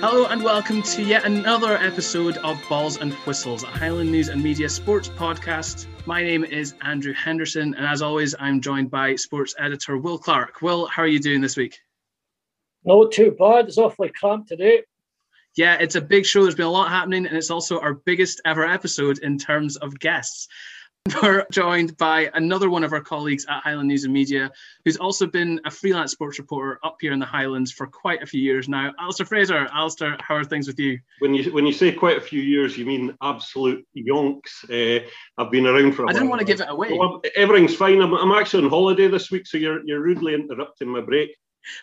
Hello and welcome to yet another episode of Balls and Whistles, a Highland News and Media sports podcast. My name is Andrew Henderson, and as always, I'm joined by sports editor Will Clark. Will, how are you doing this week? Not too bad. It's awfully cramped today. Yeah, it's a big show. There's been a lot happening, and it's also our biggest ever episode in terms of guests. We're joined by another one of our colleagues at Highland News and Media, who's also been a freelance sports reporter up here in the Highlands for quite a few years now. Alistair Fraser, Alistair, how are things with you? When you when you say quite a few years, you mean absolute yonks. Uh, I've been around for. I didn't want to give it away. Well, everything's fine. I'm, I'm actually on holiday this week, so you're you're rudely interrupting my break.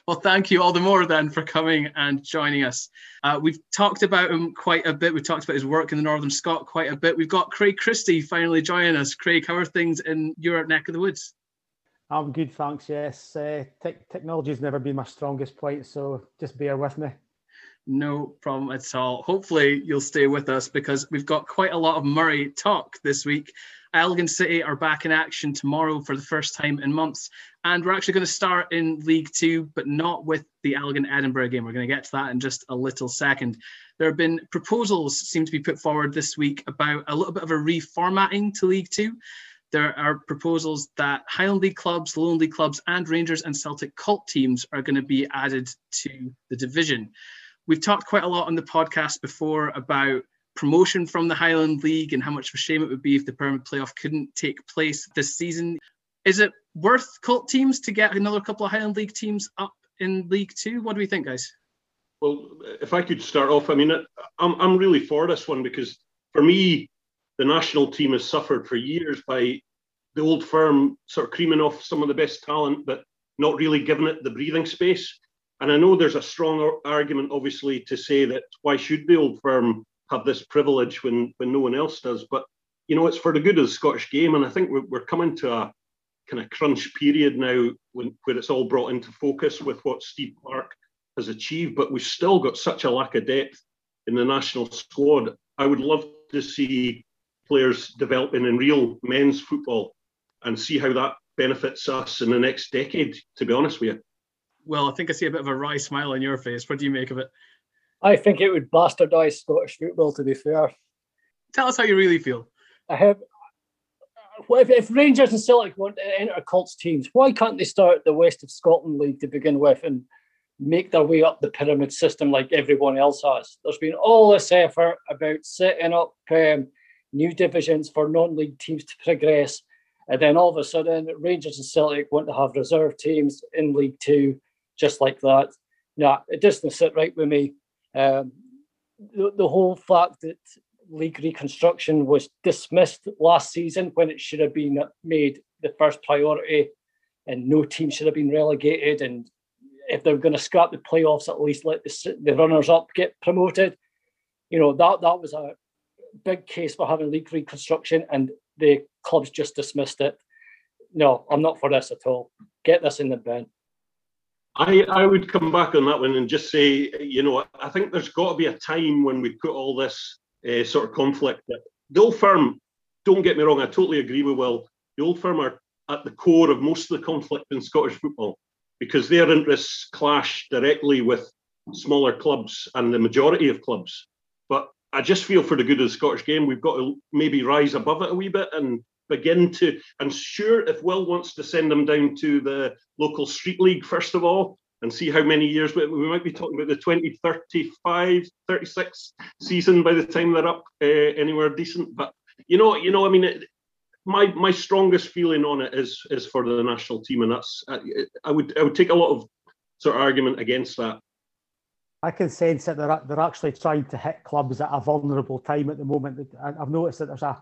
Well, thank you all the more then for coming and joining us. Uh, we've talked about him quite a bit. We've talked about his work in the Northern Scot quite a bit. We've got Craig Christie finally joining us. Craig, how are things in your neck of the woods? I'm good, thanks. Yes, uh, te- technology's never been my strongest point, so just bear with me. No problem at all. Hopefully, you'll stay with us because we've got quite a lot of Moray talk this week. Elgin City are back in action tomorrow for the first time in months. And we're actually going to start in League Two, but not with the Elgin Edinburgh game. We're going to get to that in just a little second. There have been proposals seem to be put forward this week about a little bit of a reformatting to League Two. There are proposals that Highland League clubs, Lowland League clubs, and Rangers and Celtic cult teams are going to be added to the division. We've talked quite a lot on the podcast before about promotion from the Highland League and how much of a shame it would be if the permanent playoff couldn't take place this season. Is it worth cult teams to get another couple of Highland League teams up in League Two? What do we think, guys? Well, if I could start off, I mean, I'm, I'm really for this one because for me, the national team has suffered for years by the old firm sort of creaming off some of the best talent, but not really giving it the breathing space. And I know there's a strong argument, obviously, to say that why should the old firm have this privilege when when no one else does. But you know, it's for the good of the Scottish game, and I think we're, we're coming to a kind of crunch period now when, where it's all brought into focus with what Steve Clarke has achieved. But we've still got such a lack of depth in the national squad. I would love to see players developing in real men's football and see how that benefits us in the next decade. To be honest with you. Well, I think I see a bit of a wry smile on your face. What do you make of it? I think it would bastardise Scottish football. To be fair, tell us how you really feel. I have. If, if Rangers and Celtic want to enter Colts teams, why can't they start the West of Scotland League to begin with and make their way up the pyramid system like everyone else has? There's been all this effort about setting up um, new divisions for non-league teams to progress, and then all of a sudden, Rangers and Celtic want to have reserve teams in League Two, just like that. No, it doesn't sit right with me. Um, the, the whole fact that league reconstruction was dismissed last season when it should have been made the first priority and no team should have been relegated. And if they're going to scrap the playoffs at least let the, the runners up get promoted. You know that that was a big case for having league reconstruction and the clubs just dismissed it. No i'm not for this at all. Get this in the bin. I, I would come back on that one and just say, you know, I think there's got to be a time when we put all this uh, sort of conflict. The old firm, don't get me wrong, I totally agree with Will. The old firm are at the core of most of the conflict in Scottish football because their interests clash directly with smaller clubs and the majority of clubs. But I just feel for the good of the Scottish game, we've got to maybe rise above it a wee bit and begin to, and sure, if Will wants to send them down to the local street league, first of all, and see how many years, we might be talking about the 2035, 36 season by the time they're up uh, anywhere decent. But, you know, you know, I mean, it, my my strongest feeling on it is is for the national team, and that's I, I would I would take a lot of sort of argument against that. I can sense that they're they're actually trying to hit clubs at a vulnerable time at the moment. I've noticed that there's a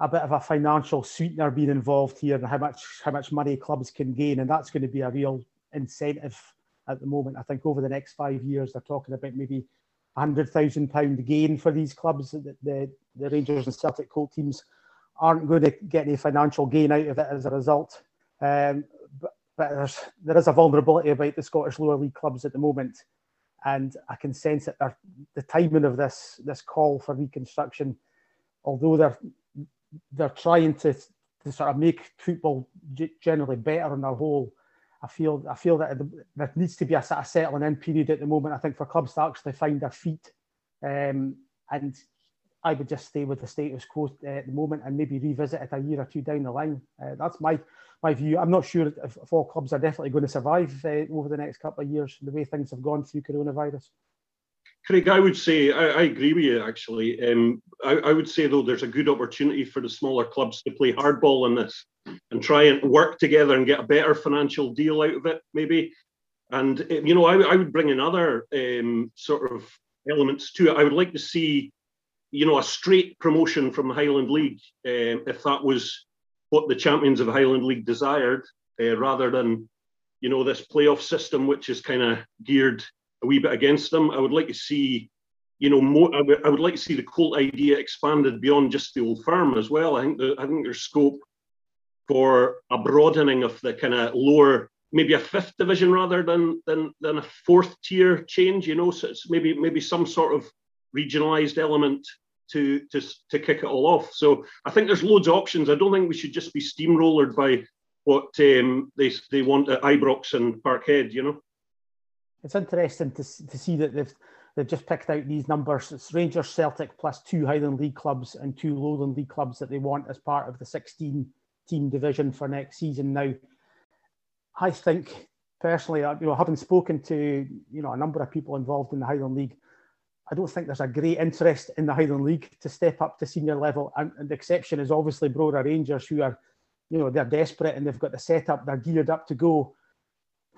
a bit of a financial sweetener being involved here and how much how much money clubs can gain, and that's going to be a real incentive at the moment. I think over the next five years, they're talking about maybe hundred thousand pound gain for these clubs. The, the, the Rangers and Celtic Colt teams aren't going to get any financial gain out of it as a result. Um, but, but there's, there is a vulnerability about the Scottish lower league clubs at the moment, and I can sense that the timing of this this call for reconstruction, although they're they're trying to, to sort of make football generally better on the whole. I feel I feel that there needs to be a of settling in period at the moment. I think for clubs to actually find their feet, um, and I would just stay with the status quo uh, at the moment and maybe revisit it a year or two down the line. Uh, that's my my view. I'm not sure if, if all clubs are definitely going to survive uh, over the next couple of years the way things have gone through coronavirus. Craig, I would say I, I agree with you. Actually, um, I, I, would say though there's a good opportunity for the smaller clubs to play hardball in this and try and work together and get a better financial deal out of it, maybe. And um, you know, I, I would bring in other um, sort of elements to it. I would like to see, you know, a straight promotion from the Highland League, um, if that was what the champions of Highland League desired, uh, rather than, you know, this playoff system which is kind of geared a wee bit against them. I would like to see, you know, more. I would, would like to see the Colt idea expanded beyond just the old firm as well. I think the, I think there's scope for a broadening of the kind of lower, maybe a fifth division rather than than than a fourth tier change. You know, so it's maybe maybe some sort of regionalized element to to to kick it all off. So I think there's loads of options. I don't think we should just be steamrollered by what um, they they want at Ibrox and Parkhead. You know it's interesting to, to see that they've they've just picked out these numbers. It's Rangers, Celtic plus two Highland League clubs and two Lowland League clubs that they want as part of the 16 team division for next season. Now, I think personally, uh, you know, having spoken to you know a number of people involved in the Highland League, I don't think there's a great interest in the Highland League to step up to senior level. And, and the exception is obviously Brora Rangers, who are, you know, they're desperate and they've got the setup, they're geared up to go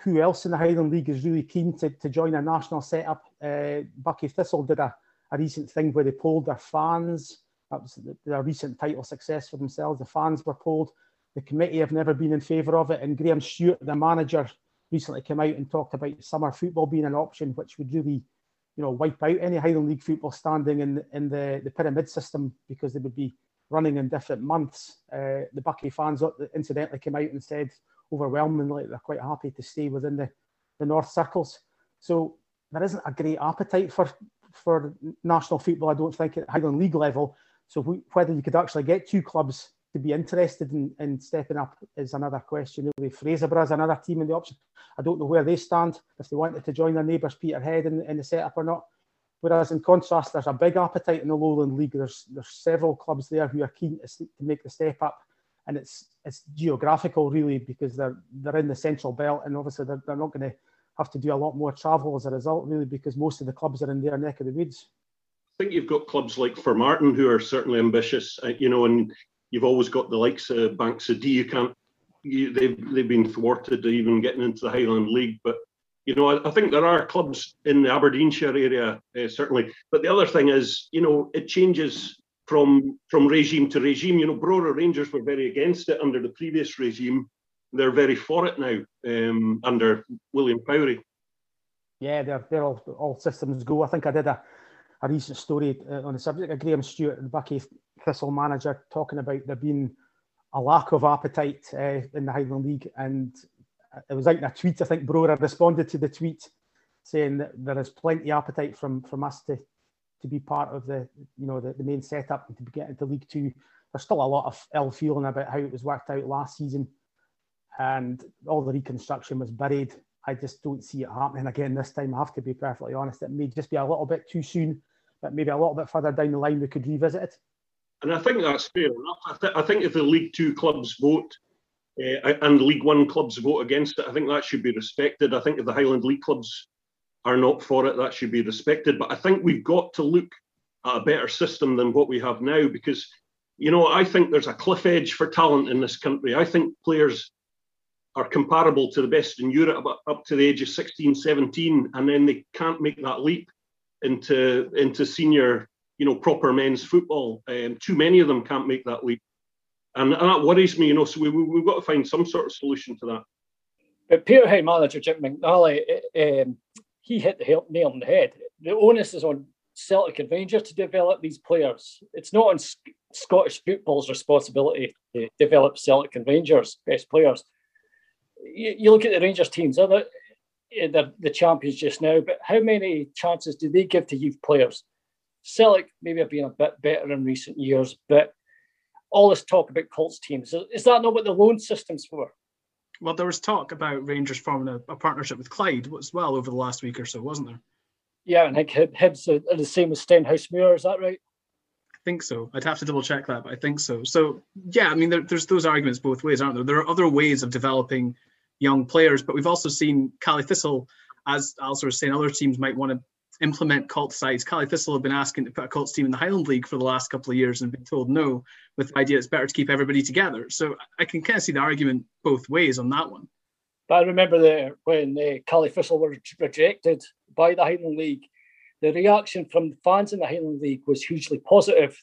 who else in the Highland League is really keen to, to join a national setup? Uh, Buckie Thistle did a, a recent thing where they polled their fans. That was their recent title success for themselves. The fans were polled. The committee have never been in favour of it. And Graham Stewart, the manager, recently came out and talked about summer football being an option, which would really, you know, wipe out any Highland League football standing in in the, the pyramid system because they would be running in different months. Uh, the Buckie fans incidentally came out and said overwhelmingly they're quite happy to stay within the, the North Circles. So there isn't a great appetite for for national football, I don't think, at Highland League level. So whether you could actually get two clubs to be interested in, in stepping up is another question. Really, Fraserburgh is another team in the option. I don't know where they stand, if they wanted to join their neighbours Peterhead in, in the setup or not. Whereas in contrast, there's a big appetite in the Lowland League. There's there's several clubs there who are keen to, to make the step up and it's it's geographical really because they're they're in the central belt and obviously they're, they're not going to have to do a lot more travel as a result really because most of the clubs are in their neck of the woods. Think you've got clubs like Formartine who are certainly ambitious, uh, you know, and you've always got the likes of Banks o' Dee. You can't, you, they've they've been thwarted even getting into the Highland League, but you know, I, I think there are clubs in the Aberdeenshire area uh, certainly. But the other thing is, you know, it changes from from regime to regime. You know, Brora Rangers were very against it under the previous regime. They're very for it now um, under William Powrie. Yeah, they're, they're all, all systems go. I think I did a, a recent story uh, on the subject of Graham Stewart, the Buckie Thistle manager, talking about there being a lack of appetite uh, in the Highland League. And it was out in a tweet. I think Brora responded to the tweet saying that there is plenty of appetite from, from us to, to be part of the you know the, the main setup and to get into League Two. There's still a lot of ill feeling about how it was worked out last season, and all the reconstruction was buried. I just don't see it happening again this time. I have to be perfectly honest. It may just be a little bit too soon, but maybe a little bit further down the line we could revisit it. And I think that's fair enough. I, th- I think if the League Two clubs vote uh, and League One clubs vote against it, I think that should be respected. I think if the Highland League clubs are not for it, that should be respected. But I think we've got to look at a better system than what we have now because, you know, I think there's a cliff edge for talent in this country. I think players are comparable to the best in Europe up to the age of 16, 17, and then they can't make that leap into into senior, you know, proper men's football. Um, too many of them can't make that leap, and, and that worries me. You know, so we, we, have got to find some sort of solution to that. But Peterhead manager Jim McInally um, he hit the nail on the head. The onus is on Celtic and Rangers to develop these players. It's not on Scottish football's responsibility to develop Celtic and Rangers best players. You, you look at the Rangers teams; the, they're the champions just now, but how many chances do they give to youth players? Celtic maybe have been a bit better in recent years, but all this talk about Colts teams is that not what the loan system's for? Well, there was talk about Rangers forming a, a partnership with Clyde as well over the last week or so, wasn't there? Yeah, and I think Hibs are the same as Stenhousemuir, is that right? I think so. I'd have to double check that, but I think so. So yeah, I mean, there, there's those arguments both ways, aren't there? There are other ways of developing young players, but we've also seen Caley Thistle, as Alistair was saying, other teams might want to implement cult sides. Caley Thistle have been asking to put a cult team in the Highland League for the last couple of years and been told no, with the idea it's better to keep everybody together. So I can kind of see the argument both ways on that one. But I remember there when uh, Caley Thistle were rejected by the Highland League, the reaction from fans in the Highland League was hugely positive.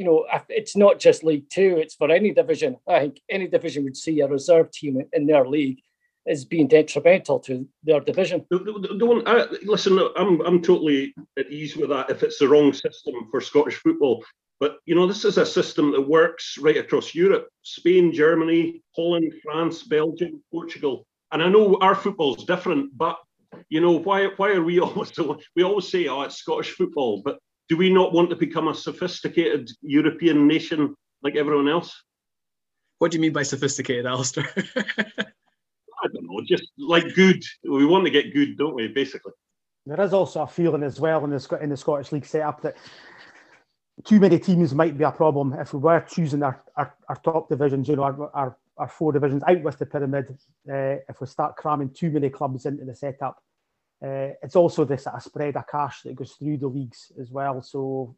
You know, it's not just League Two; it's for any division. I think any division would see a reserve team in their league is being detrimental to their division. Uh, listen. I'm I'm totally at ease with that. If it's the wrong system for Scottish football, but you know this is a system that works right across Europe: Spain, Germany, Holland, France, Belgium, Portugal. And I know our football is different, but you know why why are we always we always say oh it's Scottish football, but do we not want to become a sophisticated European nation like everyone else? What do you mean by sophisticated, Alistair? I don't know, just like good. We want to get good, don't we? Basically. There is also a feeling as well in the in the Scottish League setup that too many teams might be a problem if we were choosing our, our, our top divisions, you know, our, our, our, four divisions out with the pyramid. Uh, if we start cramming too many clubs into the setup, uh, it's also of spread of cash that goes through the leagues as well. So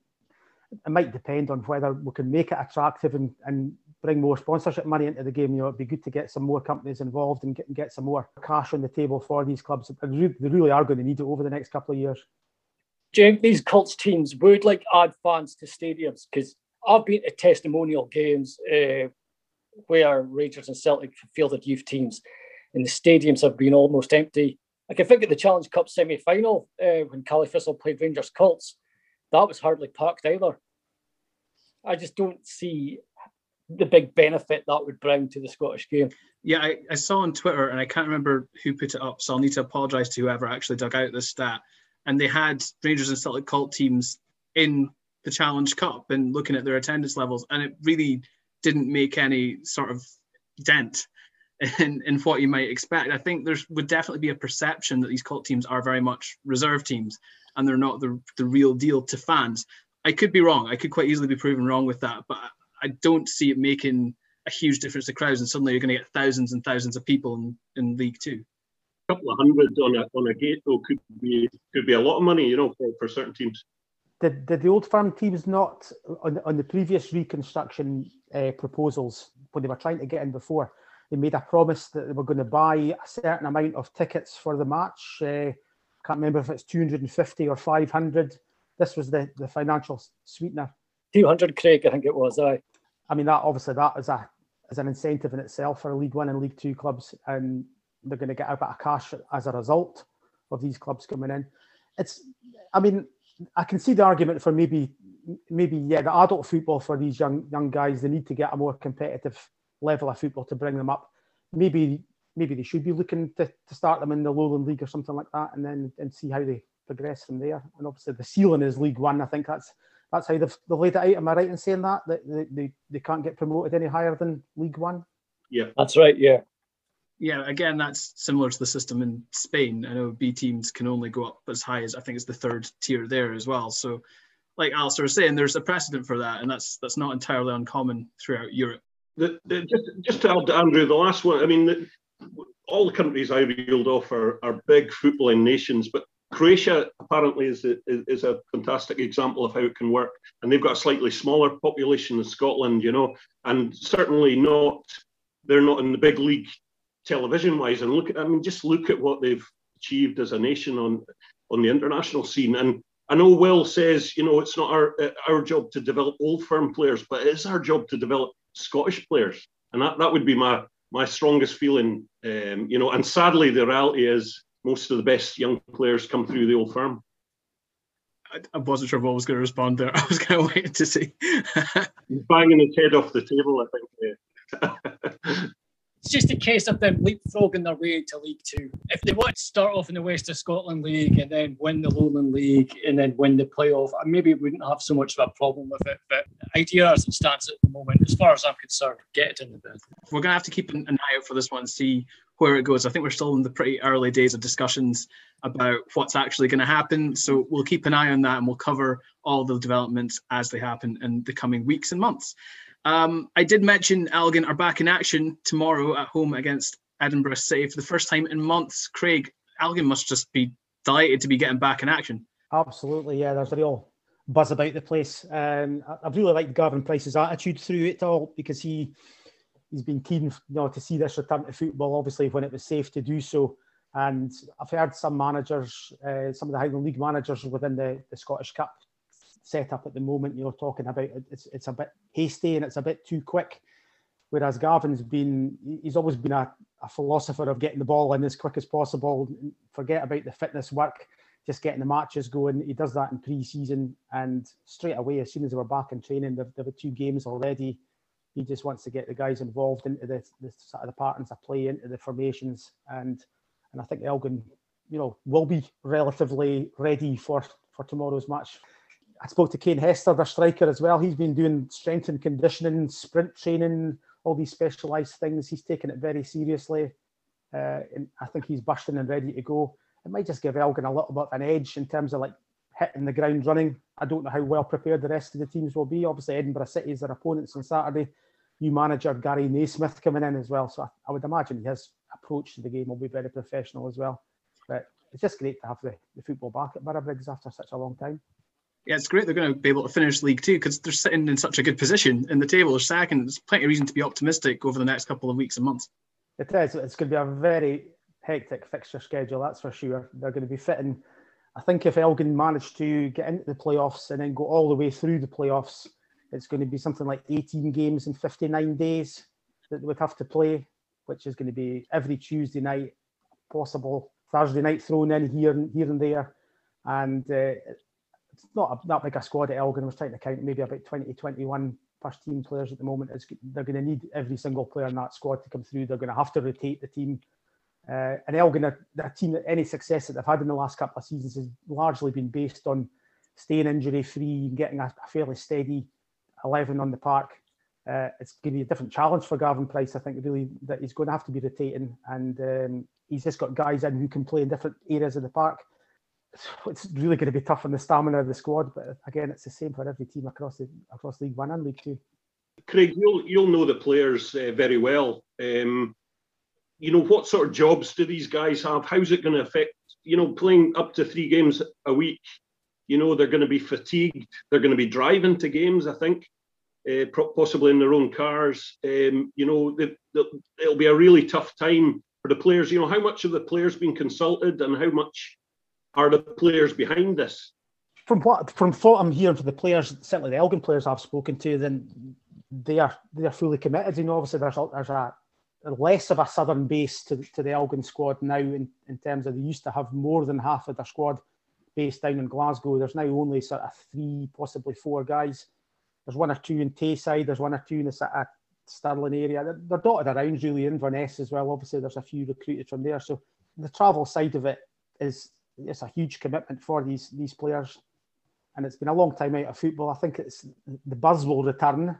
it might depend on whether we can make it attractive and, and bring more sponsorship money into the game. You know, it'd be good to get some more companies involved and get, get some more cash on the table for these clubs. They really are going to need it over the next couple of years. Do you think these Colts teams would like add fans to stadiums? Because I've been to testimonial games uh, where Rangers and Celtic fielded youth teams, and the stadiums have been almost empty. I can think of the Challenge Cup semi final uh, when Caley Thistle played Rangers Colts. That was hardly packed either. I just don't see the big benefit that would bring to the Scottish game. Yeah, I, I saw on Twitter, and I can't remember who put it up, so I'll need to apologise to whoever actually dug out this stat. And they had Rangers and Celtic cult teams in the Challenge Cup and looking at their attendance levels, and it really didn't make any sort of dent in, in what you might expect. I think there would definitely be a perception that these cult teams are very much reserve teams and they're not the, the real deal to fans. I could be wrong. I could quite easily be proven wrong with that, but I don't see it making a huge difference to crowds, and suddenly you're going to get thousands and thousands of people in, in League Two. A couple of hundred on a on a gate though could be could be a lot of money, you know, for, for certain teams. Did, did the old firm teams not on, on the previous reconstruction uh, proposals when they were trying to get in before? They made a promise that they were going to buy a certain amount of tickets for the match. Uh, can't remember if it's 250 or 500. This was the, the financial sweetener. 200, Craig, I think it was. I. I mean, that obviously that is a is an incentive in itself for League One and League Two clubs, and they're going to get a bit of cash as a result of these clubs coming in. It's, I mean, I can see the argument for maybe, maybe yeah, the adult football for these young young guys. They need to get a more competitive level of football to bring them up. Maybe maybe they should be looking to, to start them in the Lowland League or something like that, and then and see how they progress from there. And obviously, the ceiling is League One. I think that's that's how they've, they've laid it out. Am I right in saying that that they, they, they can't get promoted any higher than League One? Yeah, that's right. Yeah. Yeah, again, that's similar to the system in Spain. I know B teams can only go up as high as I think it's the third tier there as well. So, like Alistair was saying, there's a precedent for that, and that's that's not entirely uncommon throughout Europe. The, the, just, just to add to Andrew, the last one. I mean, the, all the countries I reeled off are, are big footballing nations, but Croatia apparently is a, is a fantastic example of how it can work, and they've got a slightly smaller population than Scotland, you know, and certainly not they're not in the big league television wise. And look at I mean, just look at what they've achieved as a nation on on the international scene. And I know Will says, you know, it's not our our job to develop old firm players, but it is our job to develop Scottish players, and that that would be my my strongest feeling, um, you know. And sadly, the reality is most of the best young players come through the old firm. I, I wasn't sure what was going to respond there. I was kind of waiting to see. He's banging his head off the table, I think. it's just a case of them leapfrogging their way to League Two. If they want to start off in the West of Scotland League and then win the Lowland League and then win the playoff, I maybe we wouldn't have so much of a problem with it. But idea as it stands at the moment, as far as I'm concerned, get it in the bid. We're going to have to keep an, eye out for this one, see where it goes. I think we're still in the pretty early days of discussions about what's actually going to happen. So we'll keep an eye on that and we'll cover all the developments as they happen in the coming weeks and months. Um, I did mention Elgin are back in action tomorrow at home against Edinburgh City for the first time in months. Craig, Elgin must just be delighted to be getting back in action. Absolutely, yeah. There's a real buzz about the place. Um, I've really liked Gavin Price's attitude through it all because he he's been keen, you know, to see this return to football. Obviously, when it was safe to do so, and I've heard some managers, uh, some of the Highland League managers within the, the Scottish Cup set up at the moment, you're talking about it's, it's a bit hasty and it's a bit too quick. Whereas Gavin's been, he's always been a, a philosopher of getting the ball in as quick as possible, forget about the fitness work, just getting the matches going. He does that in pre season and straight away, as soon as they were back in training, there, there were two games already. He just wants to get the guys involved into the, the sort of the patterns of play, into the formations, and and I think Elgin, you know, will be relatively ready for for tomorrow's match. I spoke to Kane Hester, their striker, as well. He's been doing strength and conditioning, sprint training, all these specialised things. He's taken it very seriously. Uh, and I think he's bursting and ready to go. It might just give Elgin a little bit of an edge in terms of like hitting the ground running. I don't know how well prepared the rest of the teams will be. Obviously, Edinburgh City is their opponents on Saturday. New manager Gary Naysmith coming in as well. So I, I would imagine his approach to the game will be very professional as well. But it's just great to have the, the football back at Briggs after such a long time yeah, it's great they're going to be able to finish League Two because they're sitting in such a good position in the table. They're second. There's plenty of reason to be optimistic over the next couple of weeks and months. It is. It's going to be a very hectic fixture schedule, that's for sure. They're going to be fitting. I think if Elgin managed to get into the playoffs and then go all the way through the playoffs, it's going to be something like 18 games in 59 days that they would have to play, which is going to be every Tuesday night, possible Thursday night thrown in here and here and there. And uh, it's not a, that big a squad at Elgin. I was trying to count maybe about 20, 21 first team players at the moment. It's, they're going to need every single player in that squad to come through. They're going to have to rotate the team. Uh, and Elgin, a, team that any success that they've had in the last couple of seasons has largely been based on staying injury free and getting a, a, fairly steady 11 on the park. Uh, it's going to be a different challenge for Gavin Price, I think, really, that he's going to have to be rotating. And um, he's just got guys in who can play in different areas of the park it's really going to be tough on the stamina of the squad. But again, it's the same for every team across the across League One and League Two. Craig, you'll you'll know the players uh, very well. Um, you know what sort of jobs do these guys have? How's it going to affect? You know, playing up to three games a week. You know they're going to be fatigued. They're going to be driving to games. I think. Uh, possibly in their own cars. Um, you know, the, the, it'll be a really tough time for the players. You know, how much of the players been consulted and how much are the players behind this? From what from what I'm hearing from the players, certainly the Elgin players I've spoken to, then they are they are fully committed. You know, obviously there's a, there's a less of a southern base to, to the Elgin squad now in, in terms of they used to have more than half of their squad based down in Glasgow. There's now only sort of three, possibly four guys. There's one or two in Tayside. There's one or two in the sort of Stirling area. They're, they're dotted around really Inverness as well. Obviously, there's a few recruited from there. So the travel side of it is it's a huge commitment for these these players, and it's been a long time out of football. I think it's the buzz will return.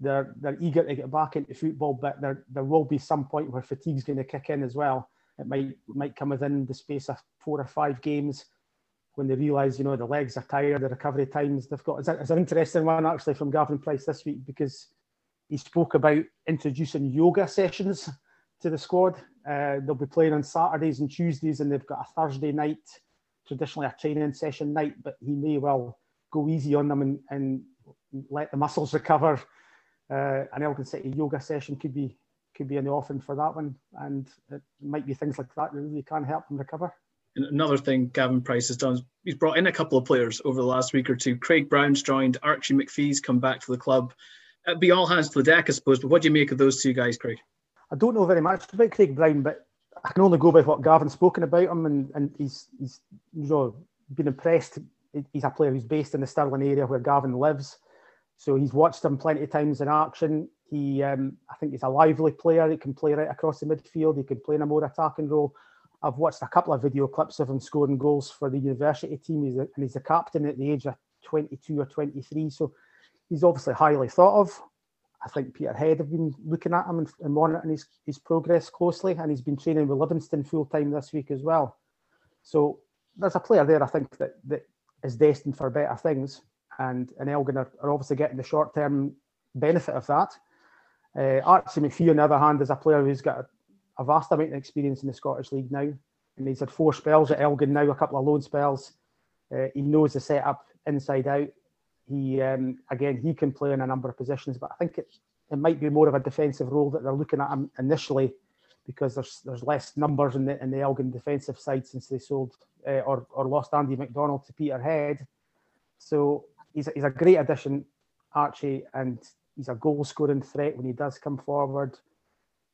They're they're eager to get back into football, but there there will be some point where fatigue's going to kick in as well. It might might come within the space of four or five games when they realise you know the legs are tired, the recovery times they've got. It's, it's an interesting one actually from Gavin Price this week because he spoke about introducing yoga sessions to the squad. Uh, they'll be playing on Saturdays and Tuesdays, and they've got a Thursday night, traditionally a training session night. But he may well go easy on them and, and let the muscles recover. Uh, an Elgin City yoga session could be could be in the offing for that one, and it might be things like that that really can help them recover. And another thing Gavin Price has done, is he's brought in a couple of players over the last week or two. Craig Brown's joined, Archie McPhee's come back to the club. It'd be all hands to the deck, I suppose. But what do you make of those two guys, Craig? I don't know very much about Craig Brown, but I can only go by what Gavin's spoken about him, and, and he's he's you know been impressed. He's a player who's based in the Stirling area where Gavin lives, so he's watched him plenty of times in action. He, um, I think he's a lively player. He can play right across the midfield. He can play in a more attacking role. I've watched a couple of video clips of him scoring goals for the university team. He's a, and he's a captain at the age of 22 or 23. So he's obviously highly thought of. I think Peterhead have been looking at him and, and monitoring his, his progress closely, and he's been training with Livingston full time this week as well. So there's a player there, I think, that, that is destined for better things, and, and Elgin are, are obviously getting the short term benefit of that. Uh, Archie McPhee, on the other hand, is a player who's got a, a vast amount of experience in the Scottish League now, and he's had four spells at Elgin now, a couple of loan spells. Uh, he knows the setup inside out. He um, again he can play in a number of positions, but I think it, it might be more of a defensive role that they're looking at him initially because there's there's less numbers in the in the Elgin defensive side since they sold uh, or or lost Andy McDonald to Peterhead. So he's a, he's a great addition, Archie, and he's a goal scoring threat when he does come forward.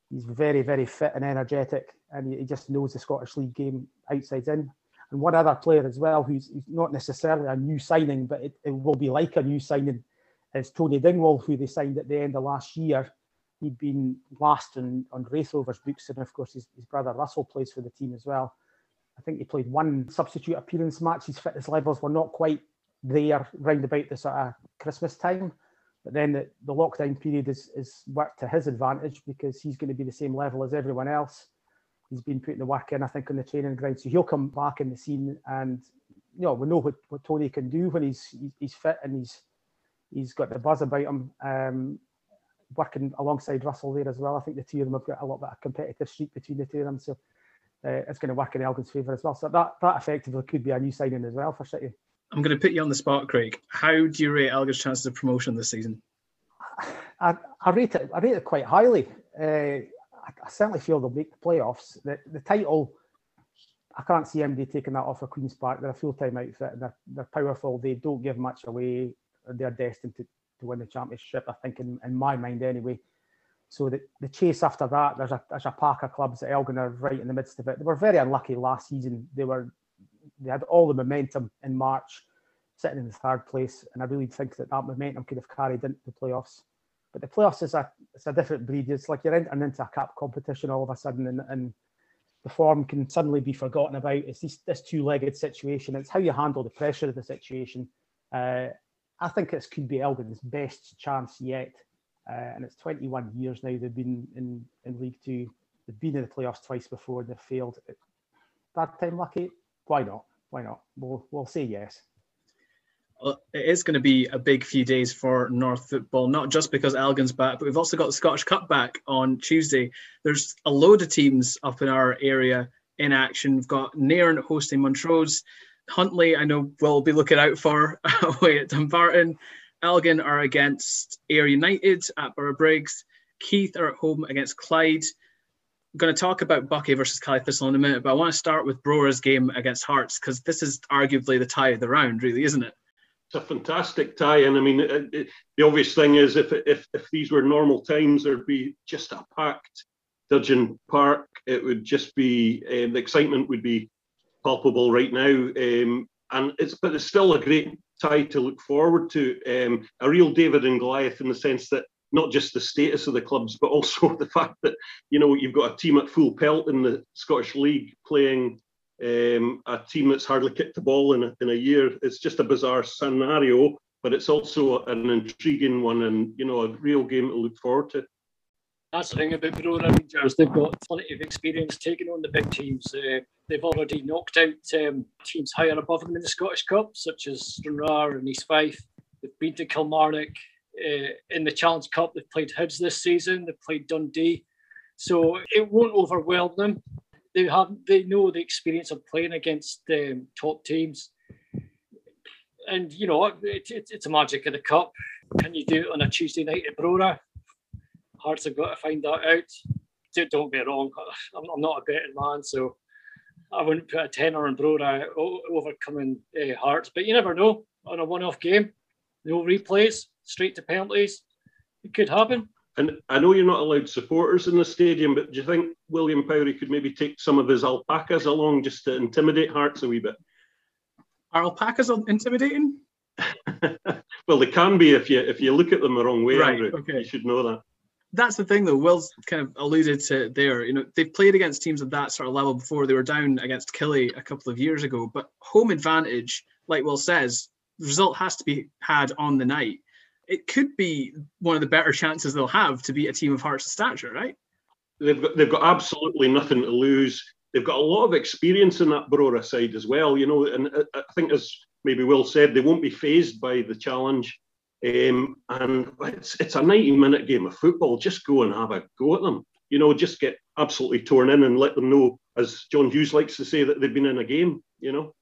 He's very very fit and energetic, and he, he just knows the Scottish League game outside in and one other player as well who's, who's not necessarily a new signing, but it, it, will be like a new signing, is Tony Dingwall, who they signed at the end of last year. He'd been last on, on Raith Rovers' books, and of course his, his brother Russell plays for the team as well. I think he played one substitute appearance match. His fitness levels were not quite there round about the sort of Christmas time. But then the, the lockdown period is, is worked to his advantage because he's going to be the same level as everyone else he's been putting the work in, I think, on the training ground. So he'll come back in the scene, and you know we know what, what Tony can do when he's he's fit and he's he's got the buzz about him. Um, working alongside Russell there as well. I think the two of them have got a lot of a competitive streak between the two of them, so uh, it's going to work in Elgin's favour as well. So that that effectively could be a new signing as well for City. I'm going to put you on the spot, Craig. How do you rate Elgin's chances of promotion this season? I, I rate it. I rate it quite highly. Uh, I, certainly feel they'll make the playoffs. The, the title, I can't see MD taking that off of Queen's Park. They're a full time outfit. They're, they're powerful. They don't give much away. They're destined to, to win the championship, I think, in, in my mind anyway. So the, the chase after that, there's a there's a pack of clubs that Elgin are right in the midst of it. They were very unlucky last season. They were they had all the momentum in March, sitting in the third place, and I really think that that momentum could have carried into the playoffs. But the playoffs is a it's a different breed. It's like you're entering into a cup competition all of a sudden, and, and the form can suddenly be forgotten about. It's this, this two-legged situation. It's how you handle the pressure of the situation. Uh, I think this could be Elgin's best chance yet, uh, and it's 21 years now they've been in in League Two. They've been in the playoffs twice before. They've failed. That time lucky? Why not? Why not? We'll we'll say yes it is going to be a big few days for North football, not just because Elgin's back, but we've also got the Scottish Cup back on Tuesday. There's a load of teams up in our area in action. We've got Nairn hosting Montrose. Huntly, I know we'll be looking out for away at Dumbarton. Elgin are against Ayr United at Borough Briggs. Keith are at home against Clyde. I'm going to talk about Buckie versus Caley Thistle in a minute, but I want to start with Brora's game against Hearts because this is arguably the tie of the round, really, isn't it? It's a fantastic tie-in. I mean, it, it, the obvious thing is if, if if these were normal times, there'd be just a packed Dudgeon Park. It would just be um, the excitement would be palpable right now, um, and it's but it's still a great tie to look forward to. Um, a real David and Goliath in the sense that not just the status of the clubs, but also the fact that you know you've got a team at full pelt in the Scottish League playing um, a team that's hardly kicked the ball in a, in a year. It's just a bizarre scenario, but it's also an intriguing one and, you know, a real game to look forward to. That's the thing about Brora Rangers. They've got plenty of experience taking on the big teams. Uh, they've already knocked out um, teams higher above them in the Scottish Cup, such as Stranraer and East Fife. They've been to Kilmarnock. Uh, in the Challenge Cup, they've played Hibs this season. They've played Dundee. So it won't overwhelm them they have they know the experience of playing against um, top teams, and you know it, it, it's a magic of the cup. Can you do it on a Tuesday night at Brora? Hearts have got to find that out. Don't get wrong, I'm, I'm not a betting man, so I wouldn't put a tenner on Brora overcoming uh, Hearts, but you never know. On a one-off game, no replays, straight to penalties, it could happen. And I know you're not allowed supporters in the stadium, but do you think William Powrie could maybe take some of his alpacas along just to intimidate Hearts a wee bit? Are alpacas intimidating? well, they can be if you if you look at them the wrong way, right, Andrew. Okay. You should know that. that's the thing though. Will's kind of alluded to there. You know, they've played against teams of that sort of level before. They were down against Killie a couple of years ago, but home advantage, like Will says, the result has to be had on the night. It could be one of the better chances they'll have to beat a team of Hearts' and stature, right? They've got they've got absolutely nothing to lose. They've got a lot of experience in that Brora side as well, you know. And I think, as maybe Will said, they won't be phased by the challenge. Um, and it's it's a 90 minute game of football. Just go and have a go at them. You know, just get absolutely torn in and let them know, as John Hughes likes to say, that they've been in a game. You know.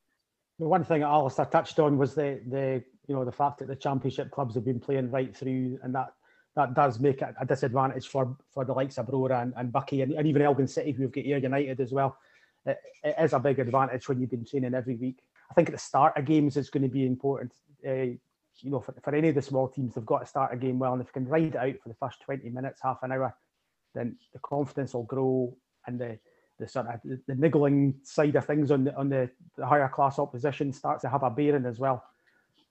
The one thing Alistair touched on was the the you know the fact that the championship clubs have been playing right through, and that that does make it a disadvantage for for the likes of Brora and, and Buckie and, and even Elgin City, who've got Ayr United as well. It, it is a big advantage when you've been training every week. I think at the start of games it's going to be important. Uh, you know, for, for any of the small teams, they've got to start a game well, and if you can ride it out for the first twenty minutes, half an hour, then the confidence will grow and the the sort of the, the niggling side of things on the on the, the higher class opposition starts to have a bearing as well.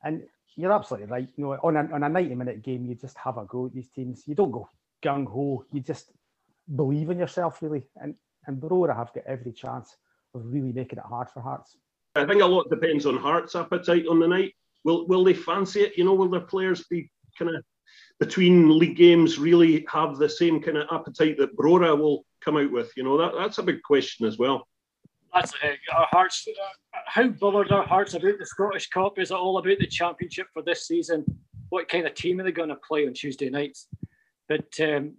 And you're absolutely right. You know, on a, on a 90 minute game, you just have a go at these teams. You don't go gung ho. You just believe in yourself, really. And and Brora have got every chance of really making it hard for Hearts. I think a lot depends on Hearts' appetite on the night. Will will they fancy it? You know, will their players be kind of between league games really have the same kind of appetite that Brora will come out with? You know, that, that's a big question as well. That's uh, our hearts. Uh, how bothered our hearts about the Scottish Cup? Is it all about the championship for this season? What kind of team are they going to play on Tuesday nights? But um,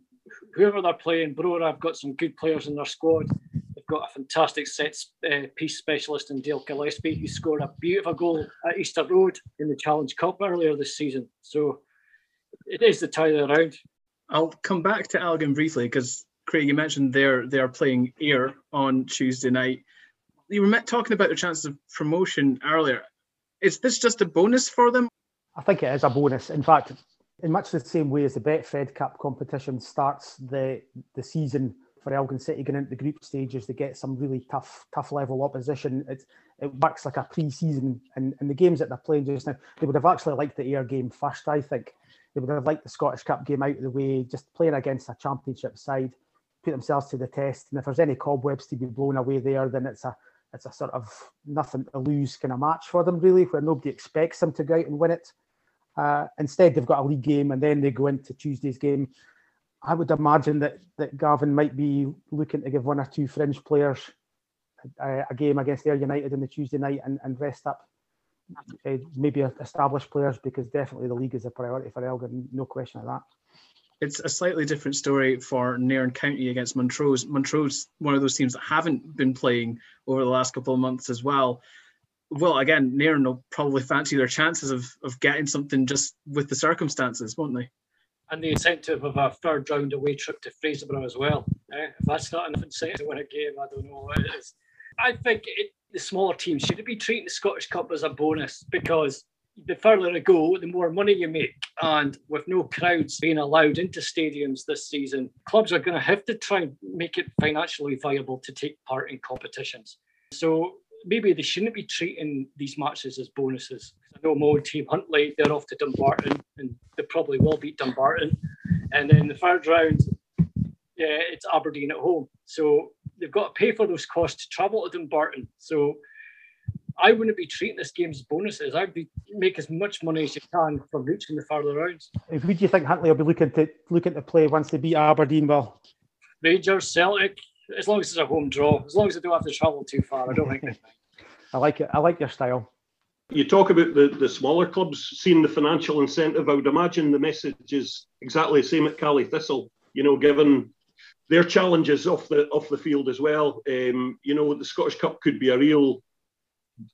whoever they're playing, Brora have got some good players in their squad. They've got a fantastic set uh, piece specialist in Dale Gillespie, who scored a beautiful goal at Easter Road in the Challenge Cup earlier this season. So it is the tie around. I'll come back to Elgin briefly because Craig, you mentioned they're they are playing Ayr on Tuesday night you were talking about the chances of promotion earlier. Is this just a bonus for them? I think it is a bonus. In fact, in much the same way as the Betfred Cup competition starts the the season for Elgin City going into the group stages to get some really tough tough level opposition. It it works like a pre-season, and, and the games that they're playing just now, they would have actually liked the Ayr game first. I think they would have liked the Scottish Cup game out of the way, just playing against a championship side, put themselves to the test. And if there's any cobwebs to be blown away there, then it's a it's a sort of nothing to lose kind of match for them, really, where nobody expects them to go out and win it. Uh, instead, they've got a league game and then they go into Tuesday's game. I would imagine that that Gavin might be looking to give one or two fringe players a, a game against Ayr United on the Tuesday night and, and rest up uh, maybe established players because definitely the league is a priority for Elgin, no question of that it's a slightly different story for Nairn County against Montrose. Montrose, one of those teams that haven't been playing over the last couple of months as well. Well, again, Nairn will probably fancy their chances of, of getting something just with the circumstances, won't they? And the incentive of a third round away trip to Fraserburgh as well. Eh? If that's not enough incentive to win a game, I don't know what it is. I think it, the smaller teams should be treating the Scottish Cup as a bonus because the further you go, the more money you make. And with no crowds being allowed into stadiums this season, clubs are going to have to try and make it financially viable to take part in competitions. So maybe they shouldn't be treating these matches as bonuses. I know my team, Huntly, they're off to Dumbarton and they probably will beat Dumbarton. And then the third round, yeah, it's Aberdeen at home. So they've got to pay for those costs to travel to Dumbarton. So I wouldn't be treating this game as bonuses. I'd be make as much money as you can from reaching the further rounds. Who do you think Huntly will be looking to looking to play once they beat Aberdeen? Well, Rangers, Celtic. As long as it's a home draw, as long as they don't have to travel too far, I don't think. I like it. I like your style. You talk about the, the smaller clubs seeing the financial incentive. I would imagine the message is exactly the same at Caley Thistle. You know, given their challenges off the off the field as well. Um, you know, the Scottish Cup could be a real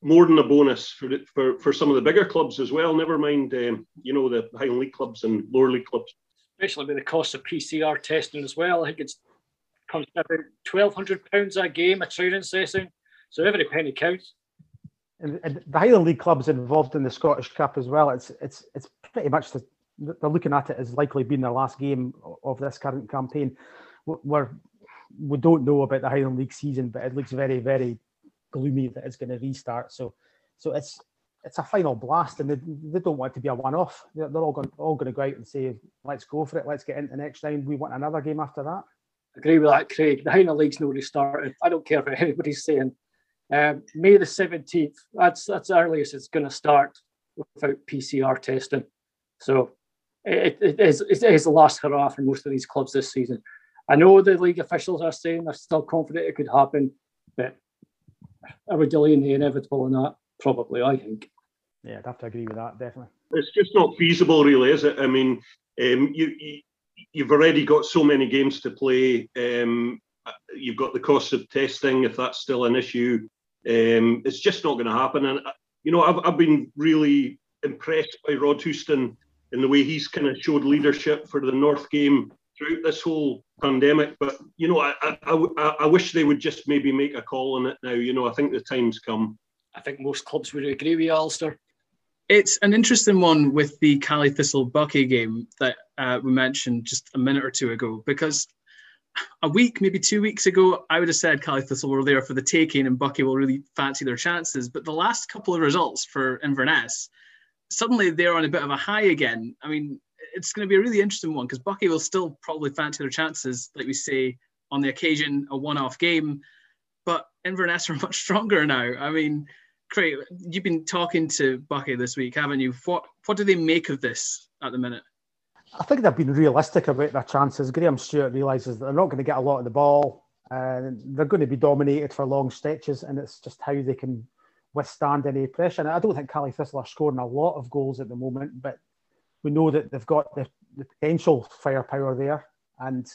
more than a bonus for, for for some of the bigger clubs as well. Never mind, um, you know, the Highland League clubs and lower league clubs. Especially with the cost of PCR testing as well. I think it's comes to about twelve hundred pounds a game a training session. So every penny counts. And, and, the Highland League clubs involved in the Scottish Cup as well. It's it's it's pretty much the, they're looking at it as likely being their last game of this current campaign. We're we don't know about the Highland League season, but it looks very very gloomy that it's going to restart. So, so it's it's a final blast, and they, they don't want it to be a one-off. They're, they're all going all going to go out and say, "Let's go for it. Let's get into next round. We want another game after that." Agree with that, Craig. The Hina League's not restarted. I don't care what anybody's saying. Um, May the seventeenth. That's that's earliest it's going to start without PCR testing. So it, it, is, it is the last hurrah for most of these clubs this season. I know the league officials are saying they're still confident it could happen, but are we delaying the inevitable or not? Probably, I think. Yeah, I'd have to agree with that, definitely. It's just not feasible, really, is it? I mean, um, you, you have already got so many games to play. Um, you've got the cost of testing, if that's still an issue. Um, it's just not going to happen. And uh, you know, I've, I've been really impressed by Rod Houston in the way he's kind of showed leadership for the North game throughout this whole pandemic. But you know, I, I, I, wish they would just maybe make a call on it now. You know, I think the time's come. I think most clubs would agree with you, Alistair. It's an interesting one with the Caley Thistle Buckie game that uh, we mentioned just a minute or two ago because a week, maybe two weeks ago, I would have said Caley Thistle were there for the taking and Buckie will really fancy their chances. But the last couple of results for Inverness, suddenly they're on a bit of a high again. I mean, it's going to be a really interesting one because Buckie will still probably fancy their chances, like we say, on the occasion, a one off game. But Inverness are much stronger now. I mean, Craig, you've been talking to Buckie this week, haven't you? What what do they make of this at the minute? I think they've been realistic about their chances. Graeme Stewart realises that they're not going to get a lot of the ball, and they're going to be dominated for long stretches, and it's just how they can withstand any pressure. And I don't think Caley Thistle are scoring a lot of goals at the moment, but we know that they've got the, the potential firepower there, and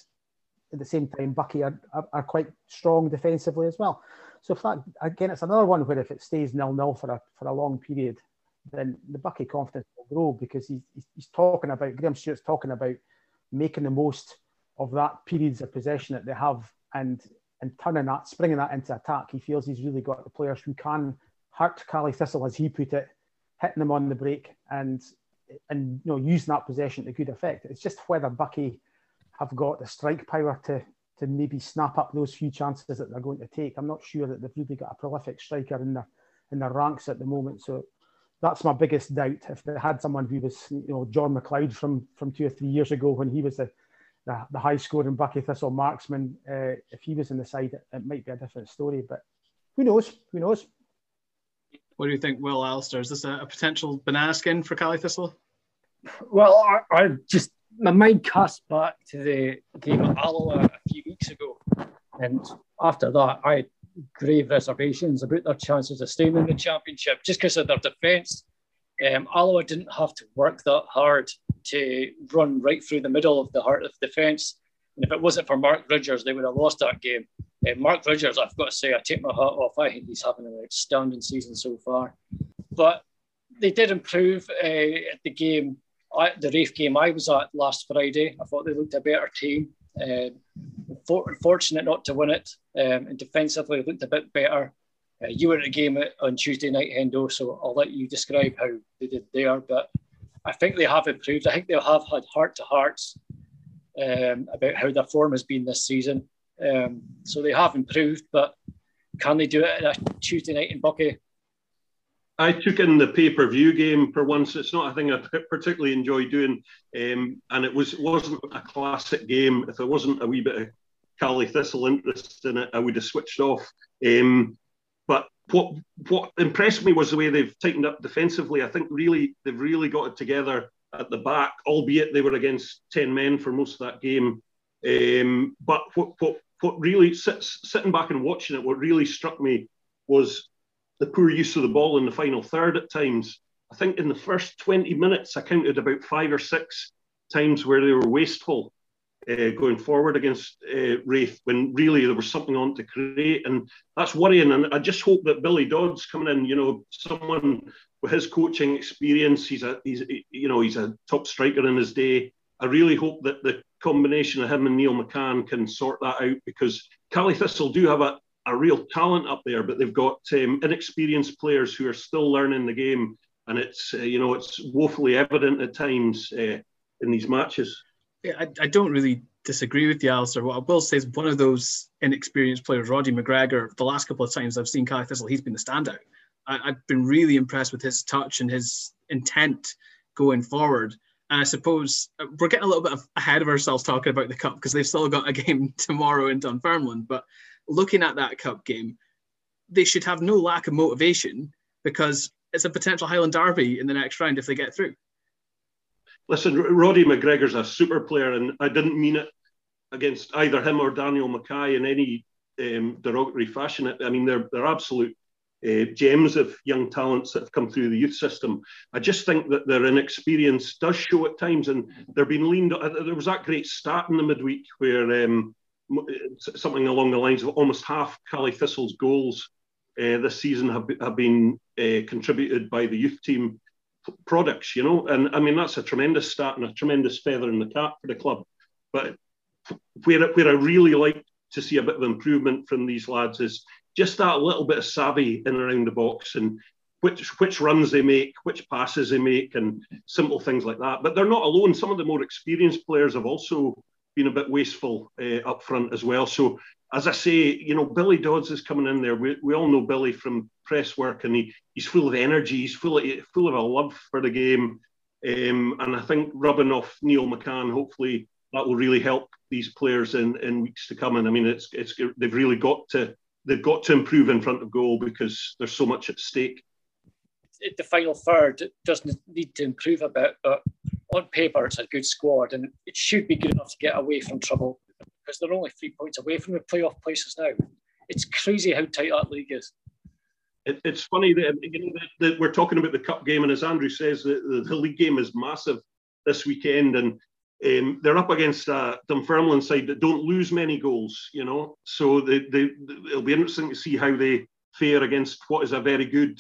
at the same time, Buckie are, are, are, quite strong defensively as well. So if that again, it's another one where if it stays nil nil for a for a long period, then the Buckie confidence will grow because he's, he's talking about Graeme Stewart's talking about making the most of that periods of possession that they have and and turning that, springing that into attack. He feels he's really got the players who can hurt Caley Thistle, as he put it, hitting them on the break and and you know using that possession to good effect. It's just whether Buckie have got the strike power to to maybe snap up those few chances that they're going to take. I'm not sure that they've really got a prolific striker in their in their ranks at the moment. So that's my biggest doubt. If they had someone who was, you know, John McLeod from from two or three years ago when he was the the, the high scoring Buckie Thistle marksman, uh, if he was in the side, it, it might be a different story. But who knows? Who knows? What do you think, Will Alistair? Is this a, a potential banana skin for Caley Thistle? Well, I, I, just my mind cast back to the game at Alloa a few weeks ago, and after that, I had grave reservations about their chances of staying in the championship just because of their defence. Um, Alloa didn't have to work that hard to run right through the middle of the heart of defence. And if it wasn't for Mark Ridgers, they would have lost that game. Uh, Mark Ridgers, I've got to say, I take my hat off. I think he's having an outstanding season so far. But they did improve uh, at the game, I, the Raith game I was at last Friday. I thought they looked a better team. Uh, for, fortunate not to win it, um, and defensively they looked a bit better. Uh, you were at the game on Tuesday night, Hendo, so I'll let you describe how they did there. But I think they have improved. I think they'll have had heart to hearts um, about how their form has been this season. Um, so they have improved, but can they do it at a Tuesday night in Buckie? I took in the pay per view game for once. It's not a thing I particularly enjoy doing, um, and it was wasn't a classic game. If there wasn't a wee bit of Caley Thistle interest in it, I would have switched off. Um, but what what impressed me was the way they've tightened up defensively. I think really they've really got it together at the back, albeit they were against ten men for most of that game. Um, but what, what what really sitting back and watching it, what really struck me was the poor use of the ball in the final third at times. I think in the first 20 minutes, I counted about five or six times where they were wasteful uh, going forward against uh, Raith when really there was something on to create. And that's worrying. And I just hope that Billy Dodds coming in, you know, someone with his coaching experience, he's a, he's, you know, he's a top striker in his day. I really hope that the combination of him and Neil McCann can sort that out because Caley Thistle do have a, a real talent up there, but they've got um, inexperienced players who are still learning the game, and it's uh, you know it's woefully evident at times uh, in these matches. Yeah, I, I, don't really disagree with you, Alistair. What I will say is one of those inexperienced players, Roddy McGregor. The last couple of times I've seen Caley Thistle, he's been the standout. I, have been really impressed with his touch and his intent going forward. And I suppose uh, we're getting a little bit ahead of ourselves talking about the cup because they've still got a game tomorrow in Dunfermline. But looking at that cup game, they should have no lack of motivation because it's a potential Highland derby in the next round if they get through. Listen, Roddy McGregor's a super player, and I didn't mean it against either him or Daniel Mackay in any um, derogatory fashion. I mean, they're they're absolute uh, gems of young talents that have come through the youth system. I just think that their inexperience does show at times, and they're being leaned. Uh, there was that great start in the midweek where um, something along the lines of almost half Caley Thistle's goals uh, this season have, have been uh, contributed by the youth team products, you know. And I mean, that's a tremendous start and a tremendous feather in the cap for the club. But where, where I really like to see a bit of improvement from these lads is just that little bit of savvy in and around the box and which which runs they make, which passes they make, and simple things like that. But they're not alone. Some of the more experienced players have also been a bit wasteful uh, up front as well. So as I say, you know, Billy Dodds is coming in there. We, we all know Billy from press work, and he, he's full of energy. He's full of full of a love for the game, um, and I think rubbing off Neil McCann, hopefully that will really help these players in, in weeks to come. And I mean, it's it's they've really got to they've got to improve in front of goal because there's so much at stake. The final third doesn't need to improve a bit, but on paper it's a good squad, and it should be good enough to get away from trouble because they're only three points away from the playoff places now. It's crazy how tight that league is. It, it's funny that, you know, that, that, we're talking about the cup game, and as Andrew says, the, the, the league game is massive this weekend, and um, they're up against a Dunfermline side that don't lose many goals, you know. So they, they, it'll be interesting to see how they fare against what is a very good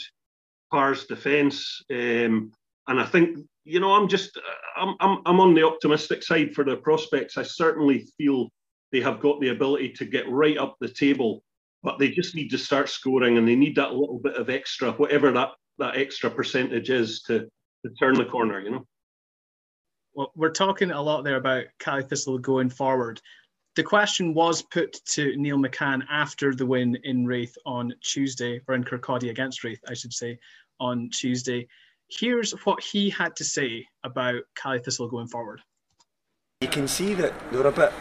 Pars defence. Um, and I think, you know, I'm just, I'm, I'm, I'm on the optimistic side for the prospects. I certainly feel they have got the ability to get right up the table, but they just need to start scoring and they need that little bit of extra, whatever that, that extra percentage is to, to turn the corner, you know. Well, we're talking a lot there about Caley Thistle going forward. The question was put to Neil McCann after the win in Raith on Tuesday, or in Kirkcaldy against Raith, I should say, on Tuesday. Here's what he had to say about Caley Thistle going forward. You can see that they're a bit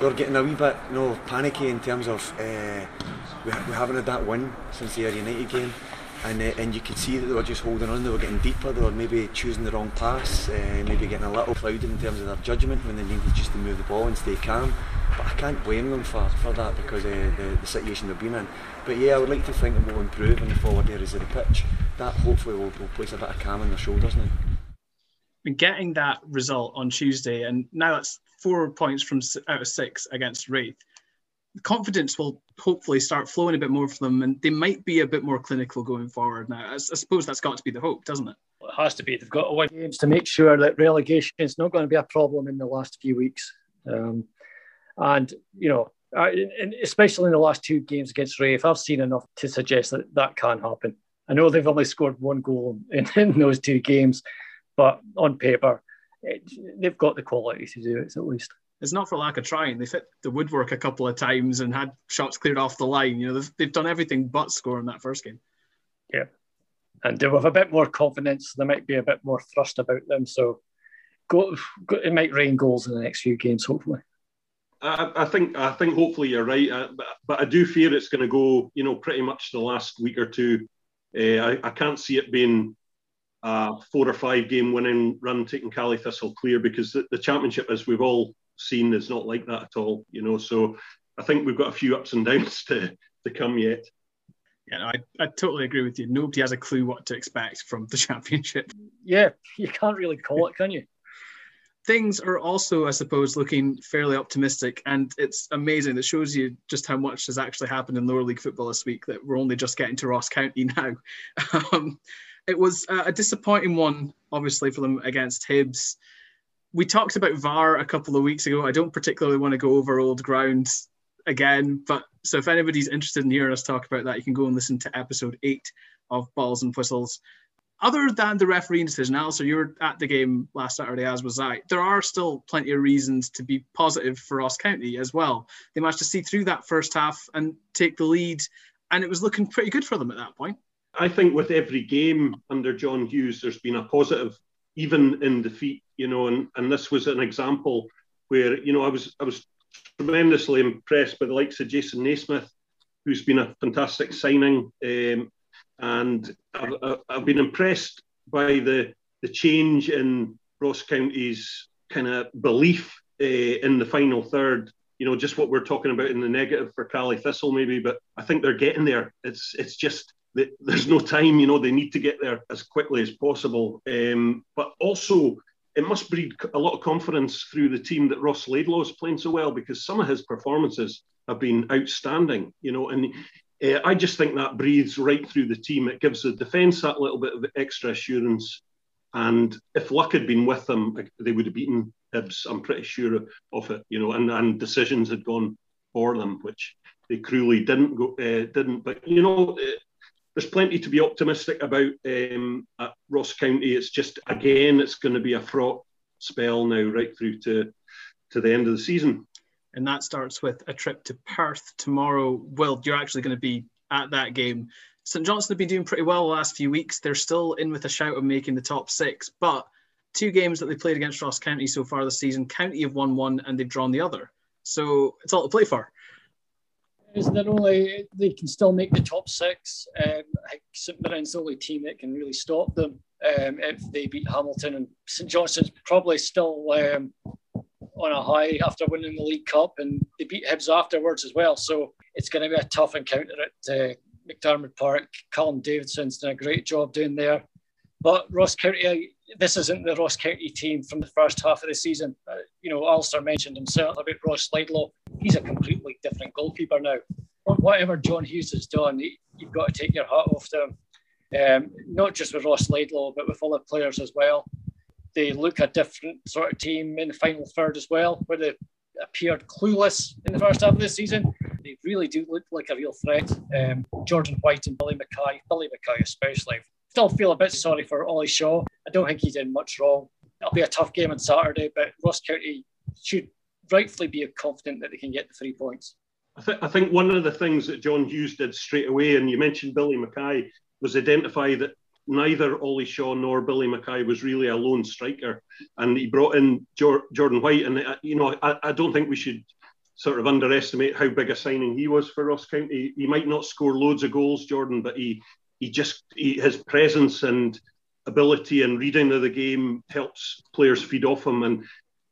we are getting a wee bit you know, panicky in terms of uh, we, we haven't had that win since the Ayr United game. And, uh, and you could see that they were just holding on, they were getting deeper, they were maybe choosing the wrong pass, uh, maybe getting a little clouded in terms of their judgment when they needed just to move the ball and stay calm. But I can't blame them for, for that because of the, the situation they've been in. But yeah, I would like to think that we'll improve in the forward areas of the pitch. That hopefully will, will place a bit of calm on their shoulders now. And getting that result on Tuesday, and now that's four points from out of six against Raith, confidence will hopefully start flowing a bit more for them, and they might be a bit more clinical going forward. Now, I, I suppose that's got to be the hope, doesn't it? Well, it has to be. They've got to win games to make sure that relegation is not going to be a problem in the last few weeks. Um, and you know, especially in the last two games against Raith, I've seen enough to suggest that that can happen. I know they've only scored one goal in, in those two games, but on paper, it, they've got the quality to do it at least. It's not for lack of trying. They've hit the woodwork a couple of times and had shots cleared off the line. You know, they've, they've done everything but score in that first game. Yeah. And they're with a bit more confidence, there might be a bit more thrust about them. So go, go it might rain goals in the next few games, hopefully. I, I think I think hopefully you're right, uh, but, but I do fear it's going to go, you know, pretty much the last week or two. Uh, I, I can't see it being a four or five game winning run taking Caley Thistle clear because the, the, championship, as we've all seen, is not like that at all. You know, so I think we've got a few ups and downs to to come yet. Yeah, no, I, I totally agree with you. Nobody has a clue what to expect from the championship. Yeah, you can't really call it, can you? Things are also, I suppose, looking fairly optimistic, and it's amazing. That shows you just how much has actually happened in lower league football this week. That we're only just getting to Ross County now. Um, it was a disappointing one, obviously, for them against Hibs. We talked about VAR a couple of weeks ago. I don't particularly want to go over old ground again, but so if anybody's interested in hearing us talk about that, you can go and listen to episode eight of Balls and Whistles. Other than the refereeing decision, Alistair, you were at the game last Saturday, as was I. There are still plenty of reasons to be positive for Ross County as well. They managed to see through that first half and take the lead, and it was looking pretty good for them at that point. I think with every game under John Hughes, there's been a positive, even in defeat. You know, and and this was an example where you know I was I was tremendously impressed by the likes of Jason Naismith, who's been a fantastic signing, um, and I've, I've been impressed by the the change in Ross County's kind of belief uh, in the final third. You know, just what we're talking about in the negative for Caley Thistle, maybe, but I think they're getting there. It's it's just there's no time. You know, they need to get there as quickly as possible. Um, but also, it must breed a lot of confidence through the team that Ross Laidlaw is playing so well because some of his performances have been outstanding. You know, and uh, I just think that breathes right through the team. It gives the defence that little bit of extra assurance. And if luck had been with them, they would have beaten Hibs. I'm pretty sure of it, you know, and, and decisions had gone for them, which they cruelly didn't go, uh, didn't. But you know, uh, there's plenty to be optimistic about um, at Ross County. It's just again, it's going to be a fraught spell now, right through to to the end of the season. And that starts with a trip to Perth tomorrow. Will, you're actually going to be at that game. St Johnstone have been doing pretty well the last few weeks. They're still in with a shout of making the top six, but two games that they played against Ross County so far this season, County have won one and they've drawn the other. So it's all to play for. Is that only they can still make the top six? Um, St Mirren's the only team that can really stop them um, if they beat Hamilton, and St Johnstone's probably still um, on a high after winning the League Cup, and they beat Hibs afterwards as well. So it's going to be a tough encounter at uh, McDiarmid Park. Callum Davidson's done a great job down there. But Ross County, this isn't the Ross County team from the first half of the season. Uh, you know, Alistair mentioned himself about Ross Laidlaw. He's a completely different goalkeeper now. Whatever John Hughes has done, you've got to take your hat off to him. Um, not just with Ross Laidlaw, but with other players as well. They look a different sort of team in the final third as well, where they appeared clueless in the first half of the season they really do look like a real threat. Um, Jordan White and Billy Mackay, Billy Mackay especially. Still feel a bit sorry for Ollie Shaw. Don't think he's did much wrong. It'll be a tough game on Saturday, but Ross County should rightfully be confident that they can get the three points. I, th- I think one of the things that John Hughes did straight away, and you mentioned Billy Mackay, was identify that neither Ollie Shaw nor Billy Mackay was really a lone striker, and he brought in Jordan White. And uh, you know, I, I, don't think we should sort of underestimate how big a signing he was for Ross County. He might not score loads of goals, Jordan, but he he just he, his presence and ability and reading of the game helps players feed off him. And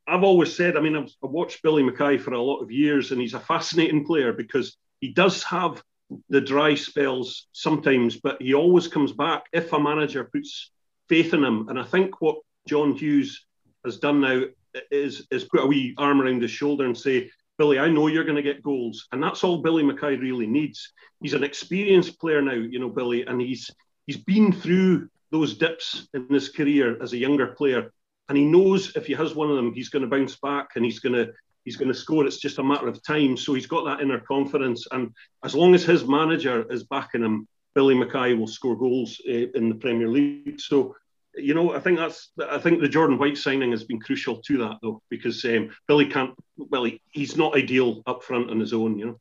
I've always said, I mean, I've, I've watched Billy Mackay for a lot of years, and he's a fascinating player because he does have the dry spells sometimes, but he always comes back if a manager puts faith in him. And I think what John Hughes has done now is is put a wee arm around his shoulder and say, Billy, I know you're going to get goals, and that's all Billy Mackay really needs. He's an experienced player now, you know, Billy, and he's he's been through those dips in his career as a younger player, and he knows if he has one of them, he's going to bounce back and he's going to he's going to score. It's just a matter of time. So he's got that inner confidence, and as long as his manager is backing him, Billy Mackay will score goals uh, in the Premier League. So you know, I think that's I think the Jordan White signing has been crucial to that though, because um, Billy can't well he, he's not ideal up front on his own, you know.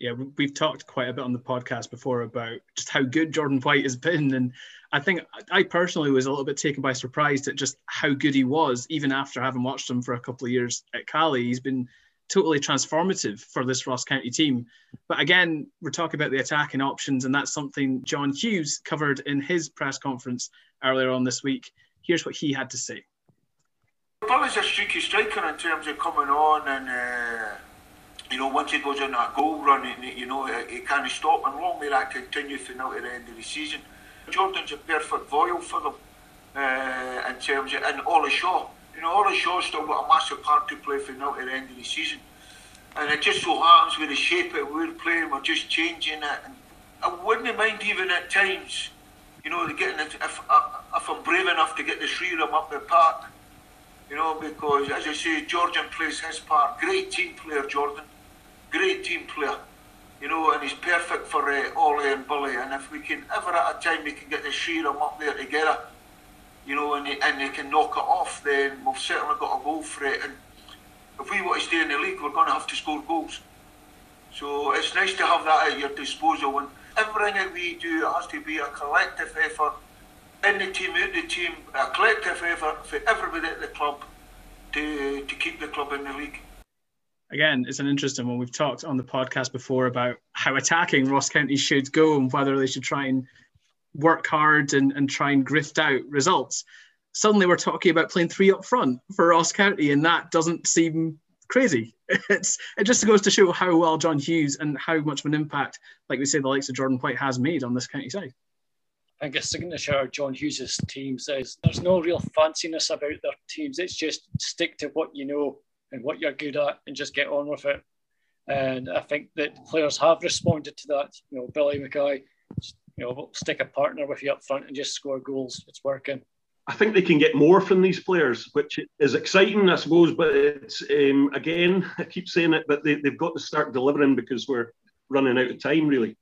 Yeah, we've talked quite a bit on the podcast before about just how good Jordan White has been, and I think I personally was a little bit taken by surprise at just how good he was, even after having watched him for a couple of years at Caley. He's been totally transformative for this Ross County team. But again, we're talking about the attacking options, and that's something John Hughes covered in his press conference earlier on this week. Here's what he had to say. Billy's a streaky striker in terms of coming on and. Uh, you know, once he goes on that goal run, you know, he can't stop and long may that continue through now to the end of the season. Jordan's a perfect foil for them uh, in terms of, and Ollie Shaw, you know, Ollie Shaw's still got a massive part to play for now to the end of the season. And it just so happens with the shape that we're playing, we're just changing it. And I wouldn't mind even at times you know, getting if, if, if I'm brave enough to get the three of them up the park, you know, because as I say, Jordan plays his part. Great team player, Jordan. Great team player. You know, and he's perfect for uh, Ollie and Billy. And if we can ever at a time we can get the of them up there together, you know, and they, and they can knock it off, then we've certainly got a goal for it. And if we want to stay in the league, we're going to have to score goals. So it's nice to have that at your disposal. And everything that we do has to be a collective effort in the team, out the team, a collective effort for everybody at the club to, to keep the club in the league. Again, it's an interesting one. We've talked on the podcast before about how attacking Ross County should go and whether they should try and work hard and, and try and grift out results. Suddenly, we're talking about playing three up front for Ross County, and that doesn't seem crazy. It's it just goes to show how well John Hughes and how much of an impact, like we say, the likes of Jordan White has made on this county side. I think a signature of John Hughes' teams is there's no real fanciness about their teams. It's just stick to what you know and what you're good at and just get on with it. And I think that players have responded to that. You know, Billy Mackay, you know, stick a partner with you up front and just score goals. It's working. I think they can get more from these players, which is exciting, I suppose. But it's um, again, I keep saying it, but they, they've got to start delivering because we're running out of time, really.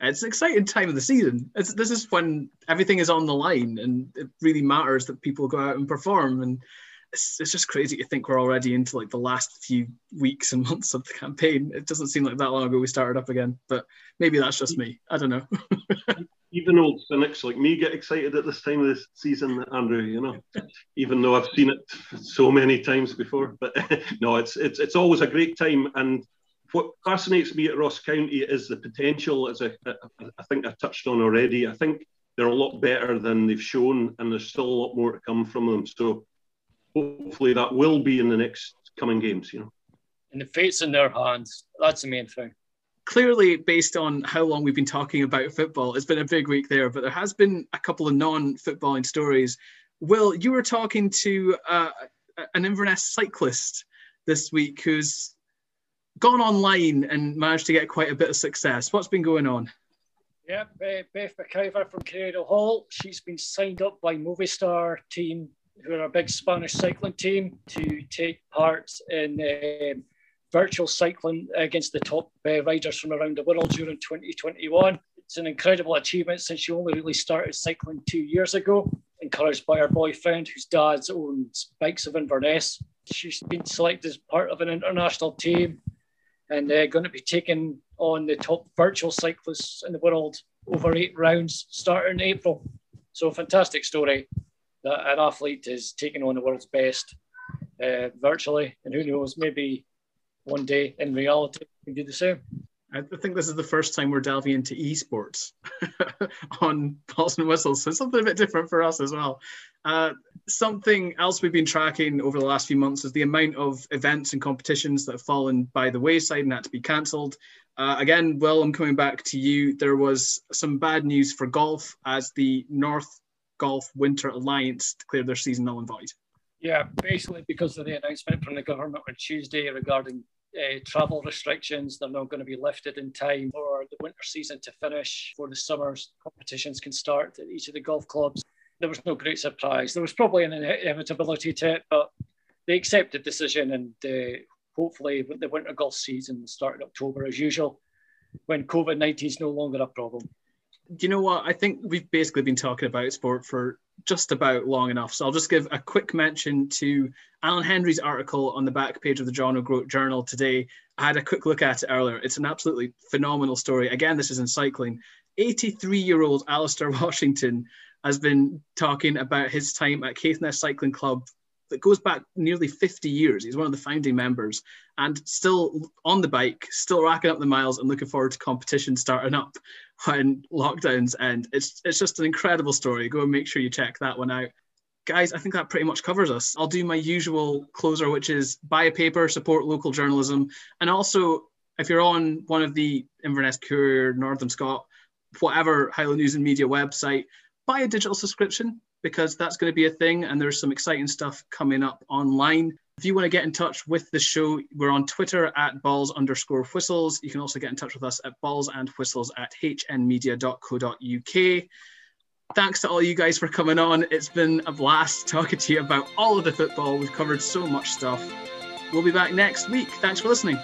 It's an exciting time of the season. It's, this is when everything is on the line, and it really matters that people go out and perform. And it's, it's just crazy to think we're already into like the last few weeks and months of the campaign. It doesn't seem like that long ago we started up again, but maybe that's just me. I don't know. even old cynics like me get excited at this time of the season, Andrew. You know, even though I've seen it so many times before. But no, it's it's it's always a great time. And what fascinates me at Ross County is the potential. As I, I think I touched on already, I think they're a lot better than they've shown, and there's still a lot more to come from them. So hopefully that will be in the next coming games. You know, and the fate's in their hands. That's the main thing clearly, based on how long we've been talking about football, it's been a big week there, but there has been a couple of non footballing stories. Will, you were talking to uh, an Inverness cyclist this week who's gone online and managed to get quite a bit of success. What's been going on? Yeah, Beth McIver from Cradle Hall. She's been signed up by Movistar team, who are a big Spanish cycling team, to take part in um, virtual cycling against the top uh, riders from around the world during 2021. It's an incredible achievement since she only really started cycling two years ago, encouraged by her boyfriend, whose dad owns Bikes of Inverness. She's been selected as part of an international team and they're going to be taking on the top virtual cyclists in the world over eight rounds starting in April. So, fantastic story that an athlete is taking on the world's best uh, virtually, and who knows, maybe one day in reality we do the same. I think this is the first time we're delving into esports on balls and whistles, so something a bit different for us as well. Uh, something else we've been tracking over the last few months is the amount of events and competitions that have fallen by the wayside and had to be cancelled. Uh, again, Will, I'm coming back to you. There was some bad news for golf as the North Golf Winter Alliance declared their season null and void. Yeah, basically because of the announcement from the government on Tuesday regarding uh, travel restrictions. They're not going to be lifted in time for the winter season to finish, for the summer's competitions can start at each of the golf clubs. There was no great surprise. There was probably an inevitability to it, but they accepted the decision and uh, hopefully the winter golf season will start in October as usual when COVID 19 is no longer a problem. You know what? I think we've basically been talking about sport for just about long enough. So I'll just give a quick mention to Alan Henry's article on the back page of the John O'Groat Journal today. I had a quick look at it earlier. It's an absolutely phenomenal story. Again, this is in cycling. 83 year old Alistair Washington has been talking about his time at Caithness Cycling Club that goes back nearly 50 years. He's one of the founding members and still on the bike, still racking up the miles and looking forward to competition starting up when lockdowns end. It's it's just an incredible story. Go and make sure you check that one out. Guys, I think that pretty much covers us. I'll do my usual closer, which is buy a paper, support local journalism, and also if you're on one of the Inverness Courier, Northern Scot, whatever Highland News and Media website, buy a digital subscription because that's going to be a thing and there's some exciting stuff coming up online. If you want to get in touch with the show, we're on Twitter at balls underscore whistles. You can also get in touch with us at balls and whistles at hnmedia.co.uk. Thanks to all you guys for coming on. It's been a blast talking to you about all of the football. We've covered so much stuff. We'll be back next week. Thanks for listening.